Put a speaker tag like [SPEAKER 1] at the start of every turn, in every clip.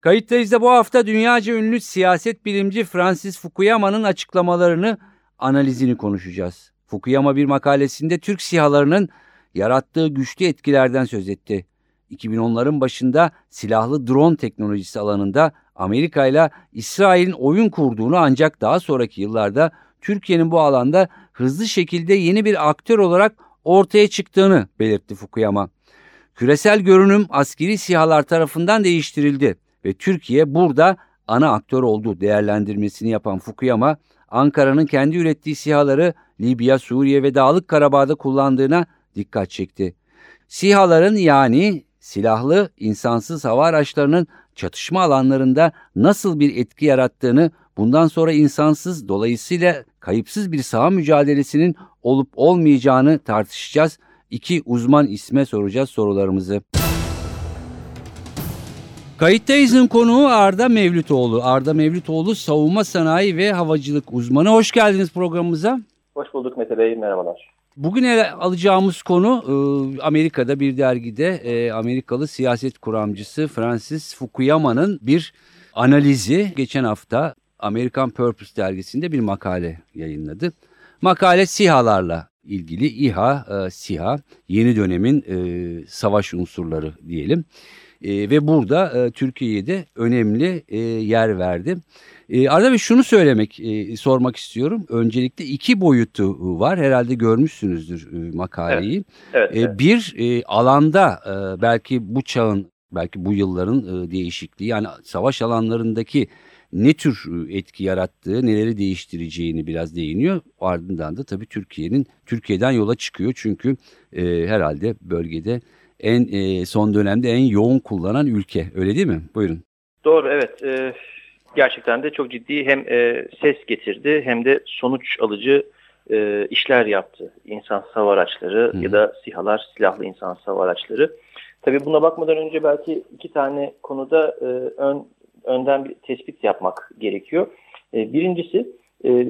[SPEAKER 1] Kayıttayız da bu hafta dünyaca ünlü siyaset bilimci Francis Fukuyama'nın açıklamalarını, analizini konuşacağız. Fukuyama bir makalesinde Türk sihalarının yarattığı güçlü etkilerden söz etti. 2010'ların başında silahlı drone teknolojisi alanında Amerika ile İsrail'in oyun kurduğunu ancak daha sonraki yıllarda Türkiye'nin bu alanda hızlı şekilde yeni bir aktör olarak ortaya çıktığını belirtti Fukuyama. Küresel görünüm askeri sihalar tarafından değiştirildi ve Türkiye burada ana aktör oldu değerlendirmesini yapan Fukuyama, Ankara'nın kendi ürettiği sihaları Libya, Suriye ve Dağlık Karabağ'da kullandığına dikkat çekti. SİHA'ların yani silahlı insansız hava araçlarının çatışma alanlarında nasıl bir etki yarattığını bundan sonra insansız dolayısıyla kayıpsız bir saha mücadelesinin olup olmayacağını tartışacağız. İki uzman isme soracağız sorularımızı. Kayıttayız'ın konuğu Arda Mevlütoğlu. Arda Mevlütoğlu savunma sanayi ve havacılık uzmanı. Hoş geldiniz programımıza.
[SPEAKER 2] Hoş bulduk Mete Bey, merhabalar.
[SPEAKER 1] Bugün ele alacağımız konu e, Amerika'da bir dergide e, Amerikalı siyaset kuramcısı Francis Fukuyama'nın bir analizi. Geçen hafta American Purpose dergisinde bir makale yayınladı. Makale SİHA'larla ilgili İHA, e, SİHA yeni dönemin savaş unsurları diyelim. Ve burada Türkiye'ye de önemli yer verdi. E, Arda Bey şunu söylemek, e, sormak istiyorum. Öncelikle iki boyutu var. Herhalde görmüşsünüzdür e, makaleyi.
[SPEAKER 2] Evet, evet,
[SPEAKER 1] e, Bir e, alanda e, belki bu çağın, belki bu yılların e, değişikliği yani savaş alanlarındaki ne tür e, etki yarattığı, neleri değiştireceğini biraz değiniyor. Ardından da tabii Türkiye'nin Türkiye'den yola çıkıyor. Çünkü e, herhalde bölgede en e, son dönemde en yoğun kullanan ülke. Öyle değil mi? Buyurun.
[SPEAKER 2] Doğru evet. E, gerçekten de çok ciddi hem e, ses getirdi hem de sonuç alıcı e, işler yaptı. İnsan hava araçları Hı. ya da sihalar, silahlı insan hava araçları. Tabii buna bakmadan önce belki iki tane konuda e, ön, önden bir tespit yapmak gerekiyor. E, birincisi e,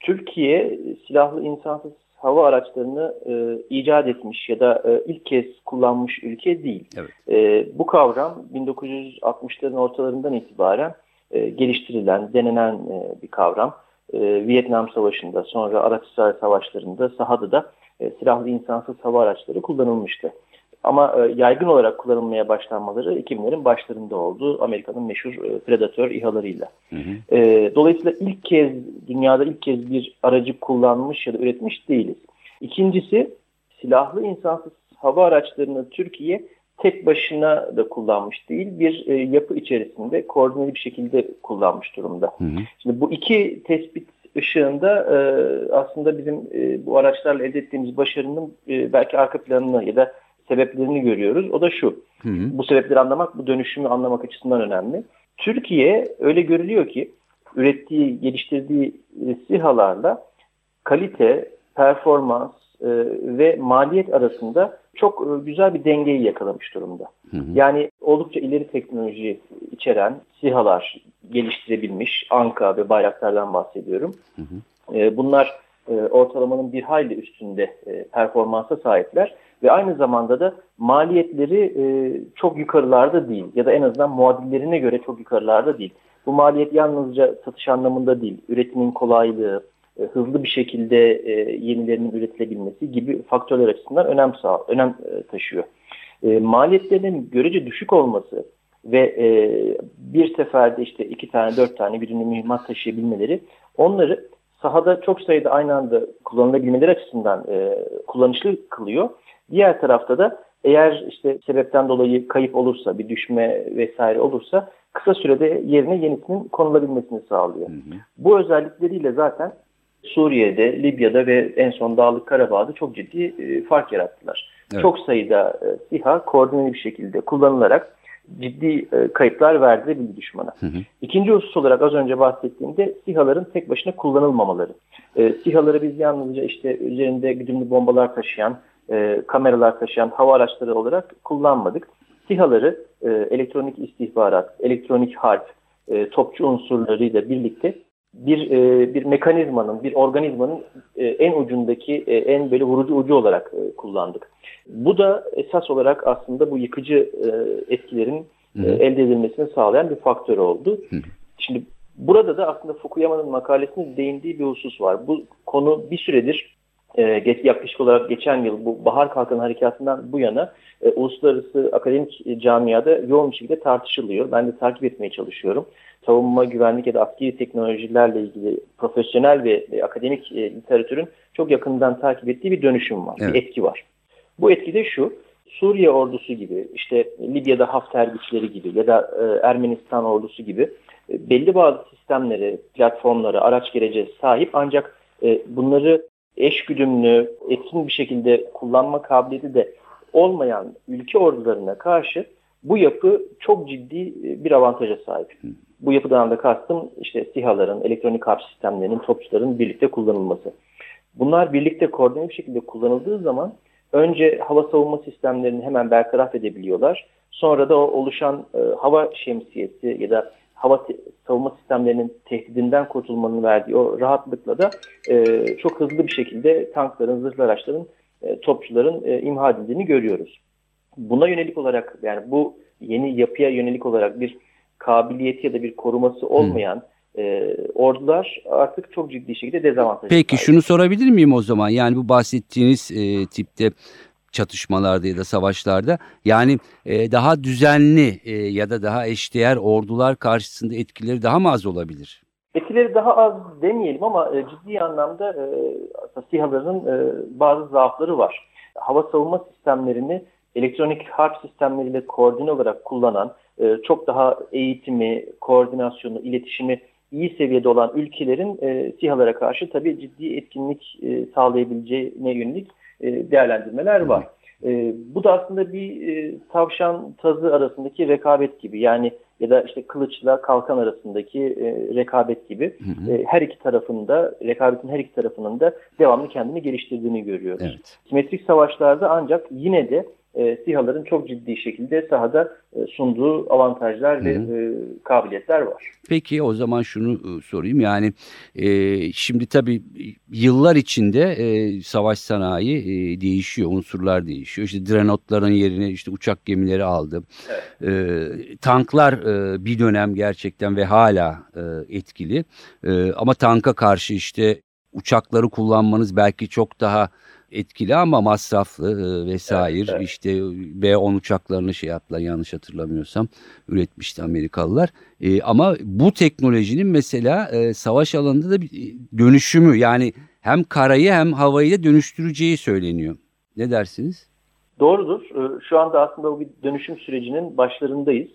[SPEAKER 2] Türkiye silahlı insansız hava araçlarını e, icat etmiş ya da e, ilk kez kullanmış ülke değil. Evet. E, bu kavram 1960'ların ortalarından itibaren e, geliştirilen, denenen e, bir kavram. E, Vietnam Savaşı'nda, sonra Arap-İsrail Savaşları'nda sahada da e, silahlı insansız hava araçları kullanılmıştı. Ama e, yaygın olarak kullanılmaya başlanmaları 2000'lerin başlarında oldu. Amerika'nın meşhur e, Predator İHA'larıyla. Hı hı. E, dolayısıyla ilk kez, dünyada ilk kez bir aracı kullanmış ya da üretmiş değiliz. İkincisi, silahlı insansız hava araçlarını Türkiye tek başına da kullanmış değil, bir e, yapı içerisinde koordineli bir şekilde kullanmış durumda. Hı hı. Şimdi bu iki tespit ışığında e, aslında bizim e, bu araçlarla elde ettiğimiz başarının e, belki arka planını ya da sebeplerini görüyoruz. O da şu, hı hı. bu sebepleri anlamak, bu dönüşümü anlamak açısından önemli. Türkiye öyle görülüyor ki ürettiği, geliştirdiği e, SİHA'larla kalite, performans e, ve maliyet arasında çok e, güzel bir dengeyi yakalamış durumda. Hı hı. Yani oldukça ileri teknoloji içeren SİHA'lar geliştirebilmiş. Anka ve Bayraktar'dan bahsediyorum. Hı hı. E, bunlar e, ortalamanın bir hayli üstünde performansa sahipler. Ve aynı zamanda da maliyetleri çok yukarılarda değil ya da en azından muadillerine göre çok yukarılarda değil. Bu maliyet yalnızca satış anlamında değil, üretimin kolaylığı, e, hızlı bir şekilde e, yenilerinin üretilebilmesi gibi faktörler açısından önem, sağ, önem e, taşıyor. E, maliyetlerinin görece düşük olması ve e, bir seferde işte iki tane dört tane birini mühimmat taşıyabilmeleri onları sahada çok sayıda aynı anda kullanılabilmeleri açısından e, kullanışlı kılıyor. Diğer tarafta da eğer işte sebepten dolayı kayıp olursa, bir düşme vesaire olursa kısa sürede yerine yenisinin konulabilmesini sağlıyor. Hı hı. Bu özellikleriyle zaten Suriye'de, Libya'da ve en son Dağlık Karabağ'da çok ciddi e, fark yarattılar. Evet. Çok sayıda e, SİHA koordineli bir şekilde kullanılarak ciddi e, kayıplar verdi bir düşmana. Hı hı. İkinci husus olarak az önce bahsettiğimde SİHA'ların tek başına kullanılmamaları. E, SİHA'ları biz yalnızca işte üzerinde güdümlü bombalar taşıyan, e, kameralar taşıyan hava araçları olarak kullanmadık. SİHA'ları e, elektronik istihbarat, elektronik harp, e, topçu unsurlarıyla birlikte bir e, bir mekanizmanın, bir organizmanın e, en ucundaki e, en böyle vurucu ucu olarak e, kullandık. Bu da esas olarak aslında bu yıkıcı e, etkilerin e, elde edilmesini sağlayan bir faktör oldu. Hı. Şimdi burada da aslında Fukuyama'nın makalesinde değindiği bir husus var. Bu konu bir süredir e, yaklaşık olarak geçen yıl bu Bahar Kalkan Harekatı'ndan bu yana e, uluslararası akademik camiada yoğun bir şekilde tartışılıyor. Ben de takip etmeye çalışıyorum. Savunma, güvenlik ya da askeri teknolojilerle ilgili profesyonel ve, ve akademik e, literatürün çok yakından takip ettiği bir dönüşüm var, evet. bir etki var. Bu etki de şu, Suriye ordusu gibi, işte Libya'da Hafter güçleri gibi ya da e, Ermenistan ordusu gibi e, belli bazı sistemlere, platformlara, araç gerece sahip ancak e, bunları eş güdümlü, etkin bir şekilde kullanma kabiliyeti de olmayan ülke ordularına karşı bu yapı çok ciddi e, bir avantaja sahip. Bu yapıdan da kastım işte SİHA'ların, elektronik harp sistemlerinin, topçuların birlikte kullanılması. Bunlar birlikte koordine bir şekilde kullanıldığı zaman önce hava savunma sistemlerini hemen bertaraf edebiliyorlar. Sonra da o oluşan e, hava şemsiyesi ya da hava savunma sistemlerinin tehdidinden kurtulmanın verdiği o rahatlıkla da e, çok hızlı bir şekilde tankların, zırhlı araçların, e, topçuların e, imha edildiğini görüyoruz. Buna yönelik olarak yani bu yeni yapıya yönelik olarak bir kabiliyeti ya da bir koruması olmayan e, ordular artık çok ciddi şekilde dezavantajlı.
[SPEAKER 1] Peki şunu sorabilir miyim o zaman? Yani bu bahsettiğiniz e, tipte çatışmalarda ya da savaşlarda yani e, daha düzenli e, ya da daha eşdeğer ordular karşısında etkileri daha mı az olabilir?
[SPEAKER 2] Etkileri daha az demeyelim ama e, ciddi anlamda e, SİHA'ların e, bazı zaafları var. Hava savunma sistemlerini elektronik harp sistemleriyle koordine olarak kullanan, e, çok daha eğitimi, koordinasyonu, iletişimi iyi seviyede olan ülkelerin e, SİHA'lara karşı tabii ciddi etkinlik e, sağlayabileceğine yönelik e, değerlendirmeler var. E, bu da aslında bir e, tavşan tazı arasındaki rekabet gibi yani ya da işte kılıçla kalkan arasındaki e, rekabet gibi hı hı. E, her iki tarafında rekabetin her iki tarafının da devamlı kendini geliştirdiğini görüyoruz. Evet. Simetrik savaşlarda ancak yine de e, SİHA'ların çok ciddi şekilde sahada e, sunduğu avantajlar ve e, kabiliyetler var.
[SPEAKER 1] Peki o zaman şunu e, sorayım yani e, şimdi tabii yıllar içinde e, savaş sanayi e, değişiyor, unsurlar değişiyor. İşte drenotların yerine işte uçak gemileri aldı. Evet. E, tanklar e, bir dönem gerçekten ve hala e, etkili e, ama tanka karşı işte uçakları kullanmanız belki çok daha etkili ama masraflı e, vesaire. Evet, evet. İşte B-10 uçaklarını şey yaptılar yanlış hatırlamıyorsam üretmişti Amerikalılar. E, ama bu teknolojinin mesela e, savaş alanında da bir e, dönüşümü yani hem karayı hem havayı da dönüştüreceği söyleniyor. Ne dersiniz?
[SPEAKER 2] Doğrudur. E, şu anda aslında o bir dönüşüm sürecinin başlarındayız.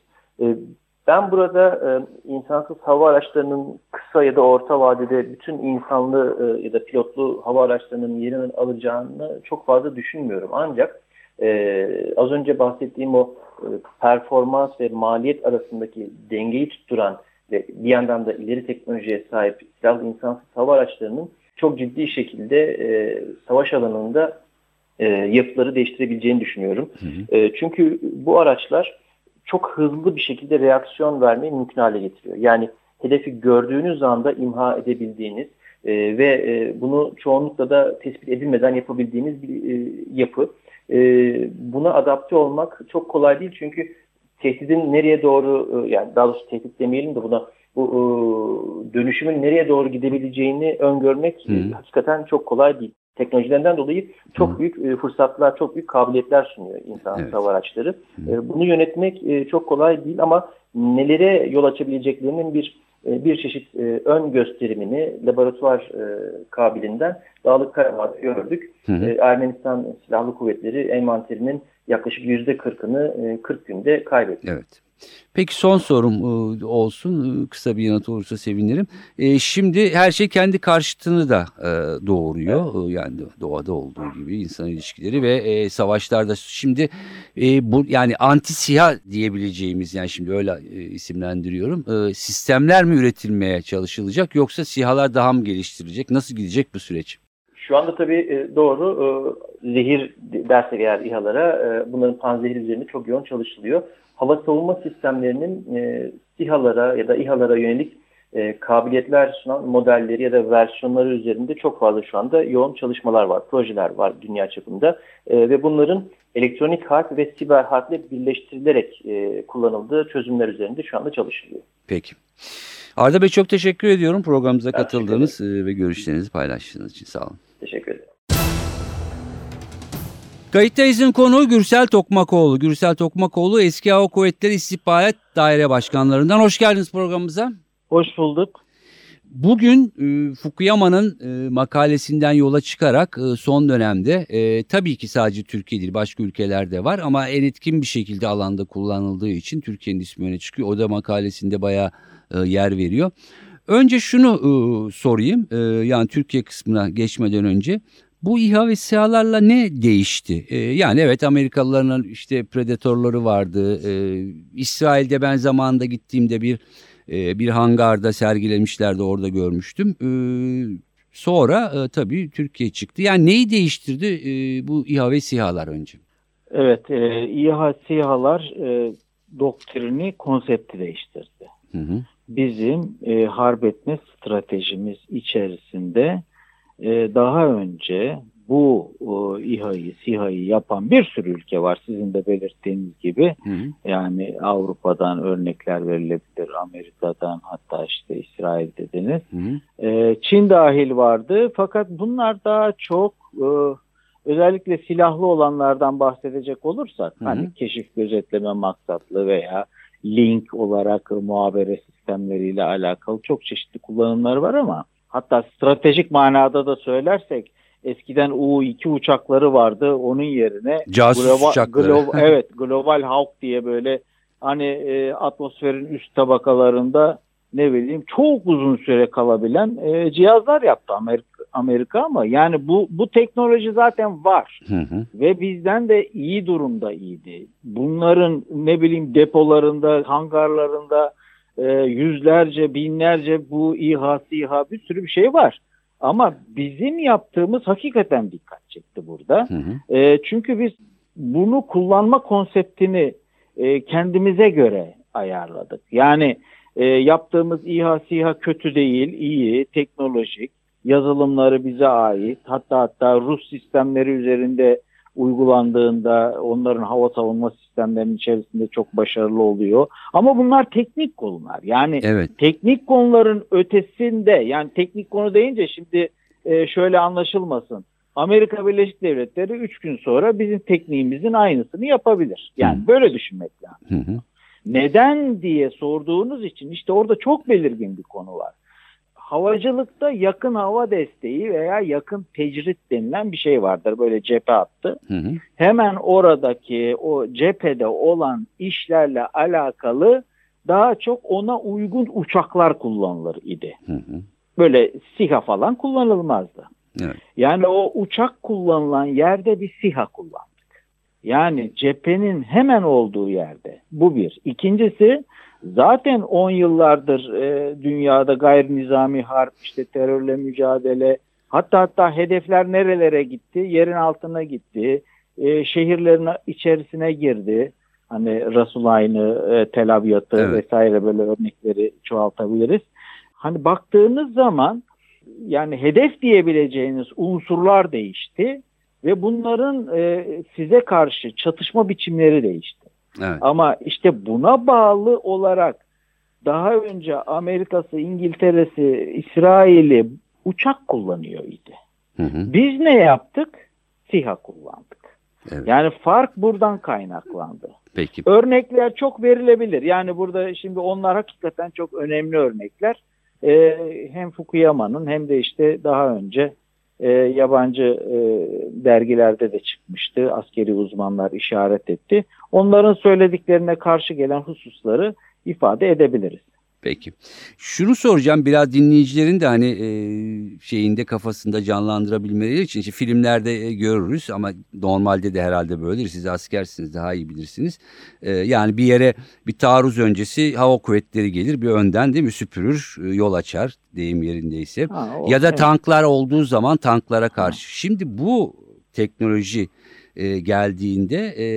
[SPEAKER 2] Ben burada e, insansız hava araçlarının kısa ya da orta vadede bütün insanlı e, ya da pilotlu hava araçlarının yerini alacağını çok fazla düşünmüyorum. Ancak e, az önce bahsettiğim o e, performans ve maliyet arasındaki dengeyi tutturan ve bir yandan da ileri teknolojiye sahip silahlı insansız hava araçlarının çok ciddi şekilde e, savaş alanında e, yapıları değiştirebileceğini düşünüyorum. Hı hı. E, çünkü bu araçlar çok hızlı bir şekilde reaksiyon vermeyi mümkün hale getiriyor. Yani hedefi gördüğünüz anda imha edebildiğiniz e, ve e, bunu çoğunlukla da tespit edilmeden yapabildiğiniz bir e, yapı. E, buna adapte olmak çok kolay değil çünkü tehditin nereye doğru e, yani daha doğrusu tehdit demeyelim de buna bu e, dönüşümün nereye doğru gidebileceğini öngörmek e, hakikaten çok kolay değil teknolojilerinden dolayı çok Hı. büyük e, fırsatlar, çok büyük kabiliyetler sunuyor insan evet. hava araçları. E, bunu yönetmek e, çok kolay değil ama nelere yol açabileceklerinin bir e, bir çeşit e, ön gösterimini laboratuvar e, kabilinden Dağlık Karabağ'da gördük. Hı hı. E, Ermenistan Silahlı Kuvvetleri envanterinin yaklaşık %40'ını 40 günde kaybetti.
[SPEAKER 1] Evet. Peki son sorum e, olsun. E, kısa bir yanıt olursa sevinirim. E, şimdi her şey kendi karşıtını da doğuruyor. Evet. Yani doğada olduğu gibi insan ilişkileri ve savaşlarda şimdi bu yani anti siha diyebileceğimiz yani şimdi öyle isimlendiriyorum. Sistemler mi üretilmeye çalışılacak yoksa sihalar daha mı geliştirilecek? Nasıl gidecek bu süreç?
[SPEAKER 2] Şu anda tabii doğru zehir dersek eğer İHA'lara bunların panzehir üzerinde çok yoğun çalışılıyor hava savunma sistemlerinin e, SİHA'lara ya da İHA'lara yönelik e, kabiliyetler sunan modelleri ya da versiyonları üzerinde çok fazla şu anda yoğun çalışmalar var, projeler var dünya çapında e, ve bunların elektronik harp ve siber harple birleştirilerek e, kullanıldığı çözümler üzerinde şu anda çalışılıyor.
[SPEAKER 1] Peki. Arda Bey çok teşekkür ediyorum programımıza katıldığınız e, ve görüşlerinizi paylaştığınız için sağ olun.
[SPEAKER 2] Teşekkür ederim.
[SPEAKER 1] Kayıttayız'ın konuğu Gürsel Tokmakoğlu. Gürsel Tokmakoğlu eski Hava Kuvvetleri İstihbarat Daire Başkanlarından. Hoş geldiniz programımıza.
[SPEAKER 3] Hoş bulduk.
[SPEAKER 1] Bugün e, Fukuyama'nın e, makalesinden yola çıkarak e, son dönemde e, tabii ki sadece Türkiye değil başka ülkelerde var ama en etkin bir şekilde alanda kullanıldığı için Türkiye'nin ismi öne çıkıyor. O da makalesinde bayağı e, yer veriyor. Önce şunu e, sorayım e, yani Türkiye kısmına geçmeden önce bu İHA ve SİHA'larla ne değişti? Ee, yani evet Amerikalıların işte predatorları vardı. Ee, İsrail'de ben zamanında gittiğimde bir e, bir hangarda sergilemişlerdi orada görmüştüm. Ee, sonra e, tabii Türkiye çıktı. Yani neyi değiştirdi e, bu İHA ve SİHA'lar önce?
[SPEAKER 3] Evet, e, İHA SİHA'lar e, doktrini, konsepti değiştirdi. Hı hı. Bizim e, harp etme stratejimiz içerisinde e, daha önce bu e, İHA'yı, SİHA'yı yapan bir sürü ülke var sizin de belirttiğiniz gibi. Hı hı. Yani Avrupa'dan örnekler verilebilir, Amerika'dan hatta işte İsrail dediniz. Hı hı. E, Çin dahil vardı fakat bunlar daha çok e, özellikle silahlı olanlardan bahsedecek olursak hı hı. hani keşif gözetleme maksatlı veya link olarak muhabere sistemleriyle alakalı çok çeşitli kullanımlar var ama hatta stratejik manada da söylersek eskiden U-2 uçakları vardı. Onun yerine
[SPEAKER 1] Casus global, uçakları.
[SPEAKER 3] Global, evet Global Hawk diye böyle hani e, atmosferin üst tabakalarında ne bileyim çok uzun süre kalabilen e, cihazlar yaptı Amerika, Amerika ama yani bu bu teknoloji zaten var hı hı. ve bizden de iyi durumda iyiydi. Bunların ne bileyim depolarında, hangarlarında e, yüzlerce, binlerce bu İHA, SİHA bir sürü bir şey var. Ama bizim yaptığımız hakikaten dikkat çekti burada. Hı hı. E, çünkü biz bunu kullanma konseptini e, kendimize göre ayarladık. Yani e, yaptığımız İHA, SİHA kötü değil, iyi, teknolojik, yazılımları bize ait. Hatta hatta Rus sistemleri üzerinde uygulandığında onların hava savunma sistemlerinin içerisinde çok başarılı oluyor. Ama bunlar teknik konular. Yani evet. teknik konuların ötesinde yani teknik konu deyince şimdi e, şöyle anlaşılmasın. Amerika Birleşik Devletleri 3 gün sonra bizim tekniğimizin aynısını yapabilir. Yani hı. böyle düşünmek lazım. Hı hı. Neden diye sorduğunuz için işte orada çok belirgin bir konu var havacılıkta yakın hava desteği veya yakın tecrit denilen bir şey vardır. Böyle cephe attı. Hı hı. Hemen oradaki o cephede olan işlerle alakalı daha çok ona uygun uçaklar kullanılır idi. Hı hı. Böyle SİHA falan kullanılmazdı. Evet. Yani o uçak kullanılan yerde bir SİHA kullandık. Yani cephenin hemen olduğu yerde. Bu bir. İkincisi Zaten 10 yıllardır e, dünyada gayri nizami harp, işte terörle mücadele, hatta hatta hedefler nerelere gitti? Yerin altına gitti, e, şehirlerin içerisine girdi. Hani Rasulayn'ı, e, Tel Abyad'ı evet. vesaire böyle örnekleri çoğaltabiliriz. Hani baktığınız zaman yani hedef diyebileceğiniz unsurlar değişti ve bunların e, size karşı çatışma biçimleri değişti. Evet. Ama işte buna bağlı olarak daha önce Amerika'sı, İngiltere'si, İsrail'i uçak kullanıyor idi. Hı hı. Biz ne yaptık? SİHA kullandık. Evet. Yani fark buradan kaynaklandı. Peki. Örnekler çok verilebilir. Yani burada şimdi onlar hakikaten çok önemli örnekler. Ee, hem Fukuyama'nın hem de işte daha önce e, yabancı e, dergilerde de çıkmıştı. Askeri uzmanlar işaret etti. Onların söylediklerine karşı gelen hususları ifade edebiliriz.
[SPEAKER 1] Peki. Şunu soracağım biraz dinleyicilerin de hani e, şeyinde kafasında canlandırabilmeleri için işte filmlerde e, görürüz ama normalde de herhalde böyledir. Siz askersiniz daha iyi bilirsiniz. E, yani bir yere bir taarruz öncesi hava kuvvetleri gelir bir önden değil mi süpürür e, yol açar deyim yerindeyse.
[SPEAKER 3] Ha, o-
[SPEAKER 1] ya da
[SPEAKER 3] evet.
[SPEAKER 1] tanklar olduğu zaman tanklara karşı. Şimdi bu teknoloji e, geldiğinde e,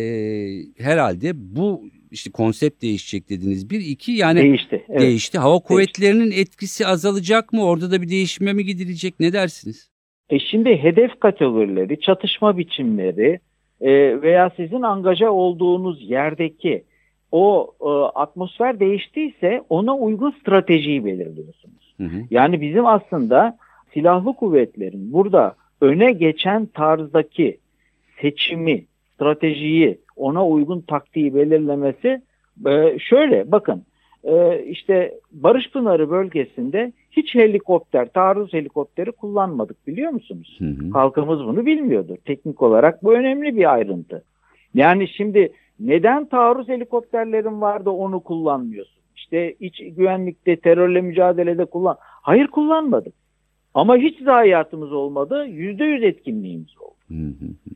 [SPEAKER 1] herhalde bu işte konsept değişecek dediniz. Bir iki yani
[SPEAKER 3] değişti. Evet.
[SPEAKER 1] değişti. Hava kuvvetlerinin etkisi azalacak mı? Orada da bir değişime mi gidilecek? Ne dersiniz?
[SPEAKER 3] E şimdi hedef kategorileri, çatışma biçimleri e, veya sizin angaja olduğunuz yerdeki o e, atmosfer değiştiyse ona uygun stratejiyi belirliyorsunuz.
[SPEAKER 1] Hı hı.
[SPEAKER 3] Yani bizim aslında silahlı kuvvetlerin burada öne geçen tarzdaki seçimi, stratejiyi, ona uygun taktiği belirlemesi e, şöyle bakın e, işte Barış Pınarı bölgesinde hiç helikopter, taarruz helikopteri kullanmadık biliyor musunuz?
[SPEAKER 1] Hı hı.
[SPEAKER 3] Halkımız bunu bilmiyordu. Teknik olarak bu önemli bir ayrıntı. Yani şimdi neden taarruz helikopterlerin vardı onu kullanmıyorsun? İşte iç güvenlikte, terörle mücadelede kullan. Hayır kullanmadık. Ama hiç zayiatımız olmadı. Yüzde yüz etkinliğimiz oldu.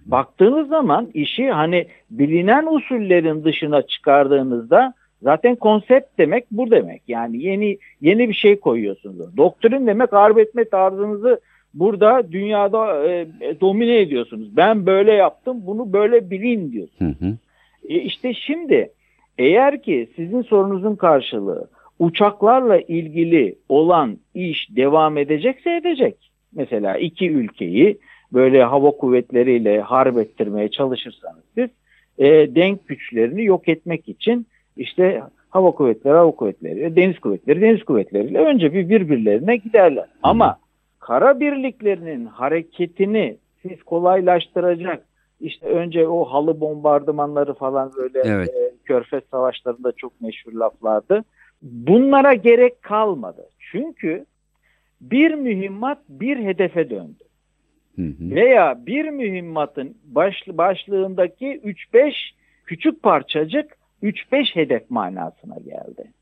[SPEAKER 3] Baktığınız zaman işi hani bilinen usullerin dışına çıkardığınızda zaten konsept demek bu demek. Yani yeni yeni bir şey koyuyorsunuz. Doktrin demek harp etme tarzınızı burada dünyada e, domine ediyorsunuz. Ben böyle yaptım bunu böyle bilin diyorsunuz.
[SPEAKER 1] Hı hı.
[SPEAKER 3] E işte şimdi eğer ki sizin sorunuzun karşılığı uçaklarla ilgili olan iş devam edecekse edecek. Mesela iki ülkeyi böyle hava kuvvetleriyle harp ettirmeye çalışırsanız siz e, denk güçlerini yok etmek için işte hava kuvvetleri, hava kuvvetleri, deniz kuvvetleri, deniz kuvvetleriyle önce bir birbirlerine giderler. Ama kara birliklerinin hareketini siz kolaylaştıracak işte önce o halı bombardımanları falan böyle
[SPEAKER 1] Evet.
[SPEAKER 3] e, Körfez savaşlarında çok meşhur laflardı. Bunlara gerek kalmadı. Çünkü bir mühimmat bir hedefe döndü.
[SPEAKER 1] Hı hı.
[SPEAKER 3] Veya bir mühimmatın baş, başlığındaki 3-5 küçük parçacık 3-5 hedef manasına geldi.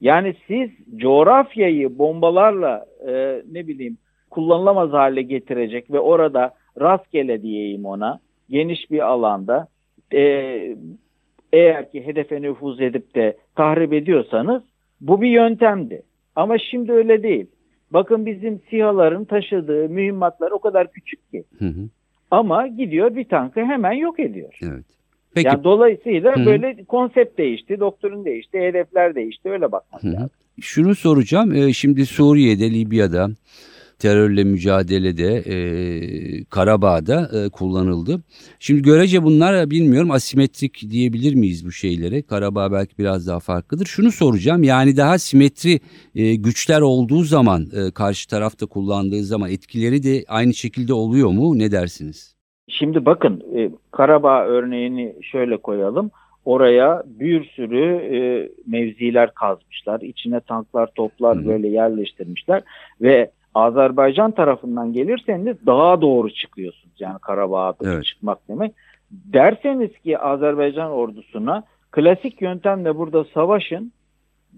[SPEAKER 3] Yani siz coğrafyayı bombalarla e, ne bileyim kullanılamaz hale getirecek ve orada rastgele diyeyim ona geniş bir alanda e, eğer ki hedefe nüfuz edip de tahrip ediyorsanız bu bir yöntemdi. Ama şimdi öyle değil. Bakın bizim SİHA'ların taşıdığı mühimmatlar o kadar küçük ki.
[SPEAKER 1] Hı hı.
[SPEAKER 3] Ama gidiyor bir tankı hemen yok ediyor.
[SPEAKER 1] Evet. Peki
[SPEAKER 3] Yani dolayısıyla
[SPEAKER 1] Hı hı.
[SPEAKER 3] böyle konsept değişti, doktrin değişti, hedefler değişti. Öyle bakmak
[SPEAKER 1] Hı hı.
[SPEAKER 3] lazım.
[SPEAKER 1] şunu soracağım. Ee, şimdi Suriye'de, Libya'da terörle mücadelede e, Karabağ'da e, kullanıldı. Şimdi görece bunlar e, bilmiyorum asimetrik diyebilir miyiz bu şeylere? Karabağ belki biraz daha farklıdır. Şunu soracağım yani daha simetri e, güçler olduğu zaman e, karşı tarafta kullandığı zaman etkileri de aynı şekilde oluyor mu? Ne dersiniz?
[SPEAKER 3] Şimdi bakın e, Karabağ örneğini şöyle koyalım. Oraya bir sürü e, mevziler kazmışlar. İçine tanklar, toplar
[SPEAKER 1] hı.
[SPEAKER 3] böyle yerleştirmişler ve Azerbaycan tarafından gelirseniz daha doğru çıkıyorsunuz. Yani Karabağ'a
[SPEAKER 1] Evet.
[SPEAKER 3] çıkmak demek. Derseniz ki Azerbaycan ordusuna klasik yöntemle burada savaşın.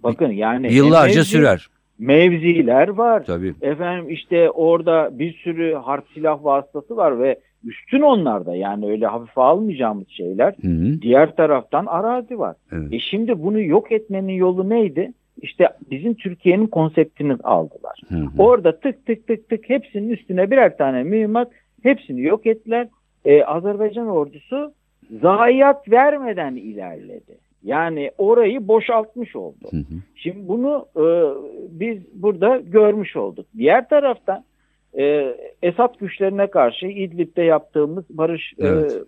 [SPEAKER 3] Bakın yani
[SPEAKER 1] Yıllarca
[SPEAKER 3] mevzi-
[SPEAKER 1] sürer.
[SPEAKER 3] Mevziler var.
[SPEAKER 1] Tabii.
[SPEAKER 3] Efendim işte orada bir sürü harp silah vasıtası var ve üstün onlarda yani öyle hafife almayacağımız şeyler.
[SPEAKER 1] Hı hı.
[SPEAKER 3] Diğer taraftan arazi var.
[SPEAKER 1] Evet.
[SPEAKER 3] E şimdi bunu yok etmenin yolu neydi? İşte bizim Türkiye'nin konseptini aldılar.
[SPEAKER 1] Hı hı.
[SPEAKER 3] Orada tık tık tık tık hepsinin üstüne birer tane mühimmat hepsini yok ettiler. E, Azerbaycan ordusu zayiat vermeden ilerledi. Yani orayı boşaltmış oldu.
[SPEAKER 1] Hı hı.
[SPEAKER 3] Şimdi bunu e, biz burada görmüş olduk. Diğer taraftan e, Esad güçlerine karşı İdlib'de yaptığımız barış e,
[SPEAKER 1] Evet.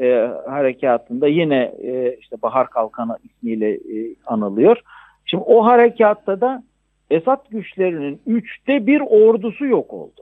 [SPEAKER 3] e, harekatında yine e, işte Bahar Kalkanı ismiyle e, anılıyor. Şimdi o harekatta da Esad güçlerinin üçte bir ordusu yok oldu.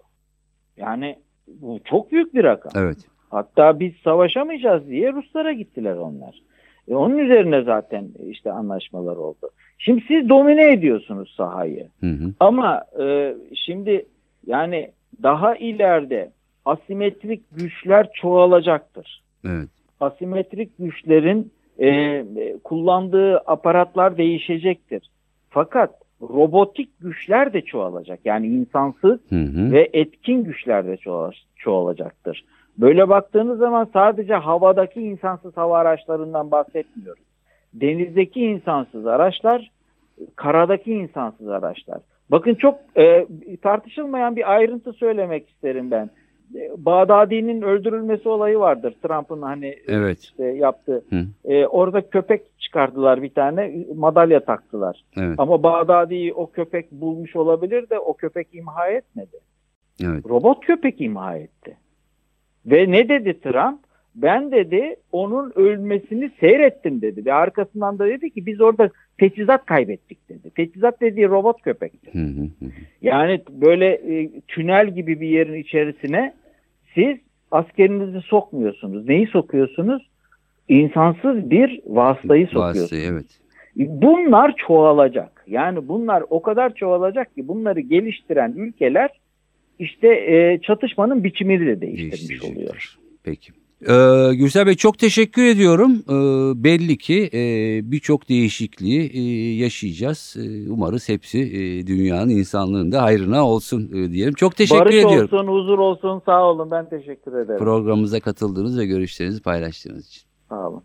[SPEAKER 3] Yani bu çok büyük bir rakam.
[SPEAKER 1] Evet.
[SPEAKER 3] Hatta biz savaşamayacağız diye Ruslara gittiler onlar. E onun üzerine zaten işte anlaşmalar oldu. Şimdi siz domine ediyorsunuz sahayı.
[SPEAKER 1] Hı hı.
[SPEAKER 3] Ama e, şimdi yani daha ileride asimetrik güçler çoğalacaktır.
[SPEAKER 1] Evet.
[SPEAKER 3] Asimetrik güçlerin e, kullandığı aparatlar değişecektir. Fakat robotik güçler de çoğalacak. Yani insansız
[SPEAKER 1] Hı hı.
[SPEAKER 3] ve etkin güçler de çoğal- çoğalacaktır. Böyle baktığınız zaman sadece havadaki insansız hava araçlarından bahsetmiyoruz. Denizdeki insansız araçlar, karadaki insansız araçlar. Bakın çok e, tartışılmayan bir ayrıntı söylemek isterim ben. Bağdadi'nin öldürülmesi olayı vardır. Trump'ın hani
[SPEAKER 1] Evet.
[SPEAKER 3] işte yaptığı.
[SPEAKER 1] Hı.
[SPEAKER 3] E, orada köpek çıkardılar bir tane, madalya taktılar.
[SPEAKER 1] Evet.
[SPEAKER 3] Ama Bağdadi'yi o köpek bulmuş olabilir de o köpek imha etmedi.
[SPEAKER 1] Evet.
[SPEAKER 3] Robot köpek imha etti. Ve ne dedi Trump? Ben dedi onun ölmesini seyrettim dedi. Ve arkasından da dedi ki biz orada teçhizat kaybettik dedi. Teçhizat dediği robot köpekti.
[SPEAKER 1] Hı hı hı.
[SPEAKER 3] Yani böyle e, tünel gibi bir yerin içerisine siz askerinizi sokmuyorsunuz. Neyi sokuyorsunuz? İnsansız bir vasıtayı sokuyorsunuz.
[SPEAKER 1] Vasıtayı, evet.
[SPEAKER 3] Bunlar çoğalacak. Yani bunlar o kadar çoğalacak ki bunları geliştiren ülkeler işte e, çatışmanın biçimini de değiştirmiş oluyor.
[SPEAKER 1] Peki. Ee, Gürsel Bey çok teşekkür ediyorum. Ee, belli ki e, birçok değişikliği e, yaşayacağız. E, umarız hepsi e, dünyanın insanlığın da hayrına olsun e, diyelim. Çok teşekkür
[SPEAKER 3] Barış
[SPEAKER 1] ediyorum.
[SPEAKER 3] olsun, huzur olsun. Sağ olun. Ben teşekkür ederim.
[SPEAKER 1] Programımıza katıldığınız ve görüşlerinizi paylaştığınız için.
[SPEAKER 3] Sağ olun.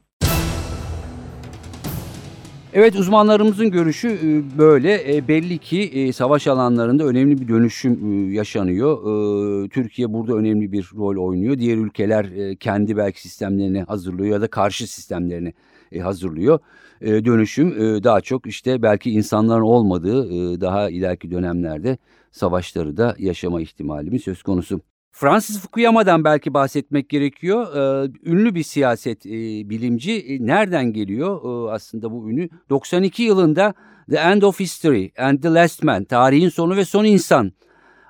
[SPEAKER 1] Evet uzmanlarımızın görüşü e, böyle. E, Belli ki e, savaş alanlarında önemli bir dönüşüm yaşanıyor. Türkiye burada önemli bir rol oynuyor. Diğer ülkeler kendi belki sistemlerini hazırlıyor ya da karşı sistemlerini hazırlıyor. Dönüşüm daha çok işte belki insanların olmadığı daha ileriki dönemlerde savaşları da yaşama ihtimalimiz söz konusu. Francis Fukuyama'dan belki bahsetmek gerekiyor. Ee, ünlü bir siyaset e, bilimci. E, nereden geliyor e, aslında bu ünü? 92 yılında The End of History and the Last Man, Tarihin Sonu ve Son İnsan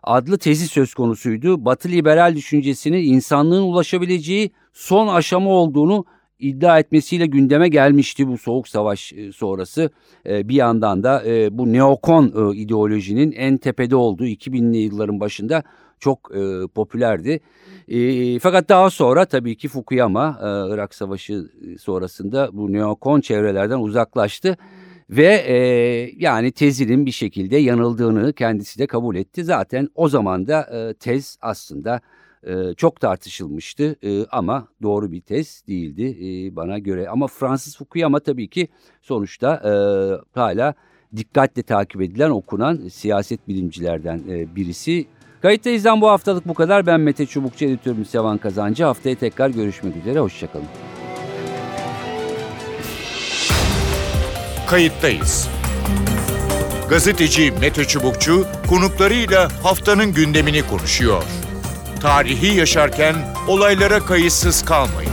[SPEAKER 1] adlı tezi söz konusuydu. Batı liberal düşüncesinin insanlığın ulaşabileceği son aşama olduğunu iddia etmesiyle gündeme gelmişti bu soğuk savaş sonrası. Bir yandan da bu neokon ideolojinin en tepede olduğu 2000'li yılların başında çok e, popülerdi. E, fakat daha sonra tabii ki Fukuyama e, Irak Savaşı sonrasında bu neokon çevrelerden uzaklaştı. Ve e, yani tezinin bir şekilde yanıldığını kendisi de kabul etti. Zaten o zaman da e, tez aslında e, çok tartışılmıştı e, ama doğru bir tez değildi e, bana göre. Ama Francis Fukuyama tabii ki sonuçta e, hala dikkatle takip edilen, okunan siyaset bilimcilerden e, birisi. Kayıttayız'dan bu haftalık bu kadar. Ben Mete Çubukçu, editörüm Sevan Kazancı. Haftaya tekrar görüşmek üzere, hoşçakalın.
[SPEAKER 4] Kayıttayız. Gazeteci Mete Çubukçu konuklarıyla haftanın gündemini konuşuyor. Tarihi yaşarken olaylara kayıtsız kalmayın.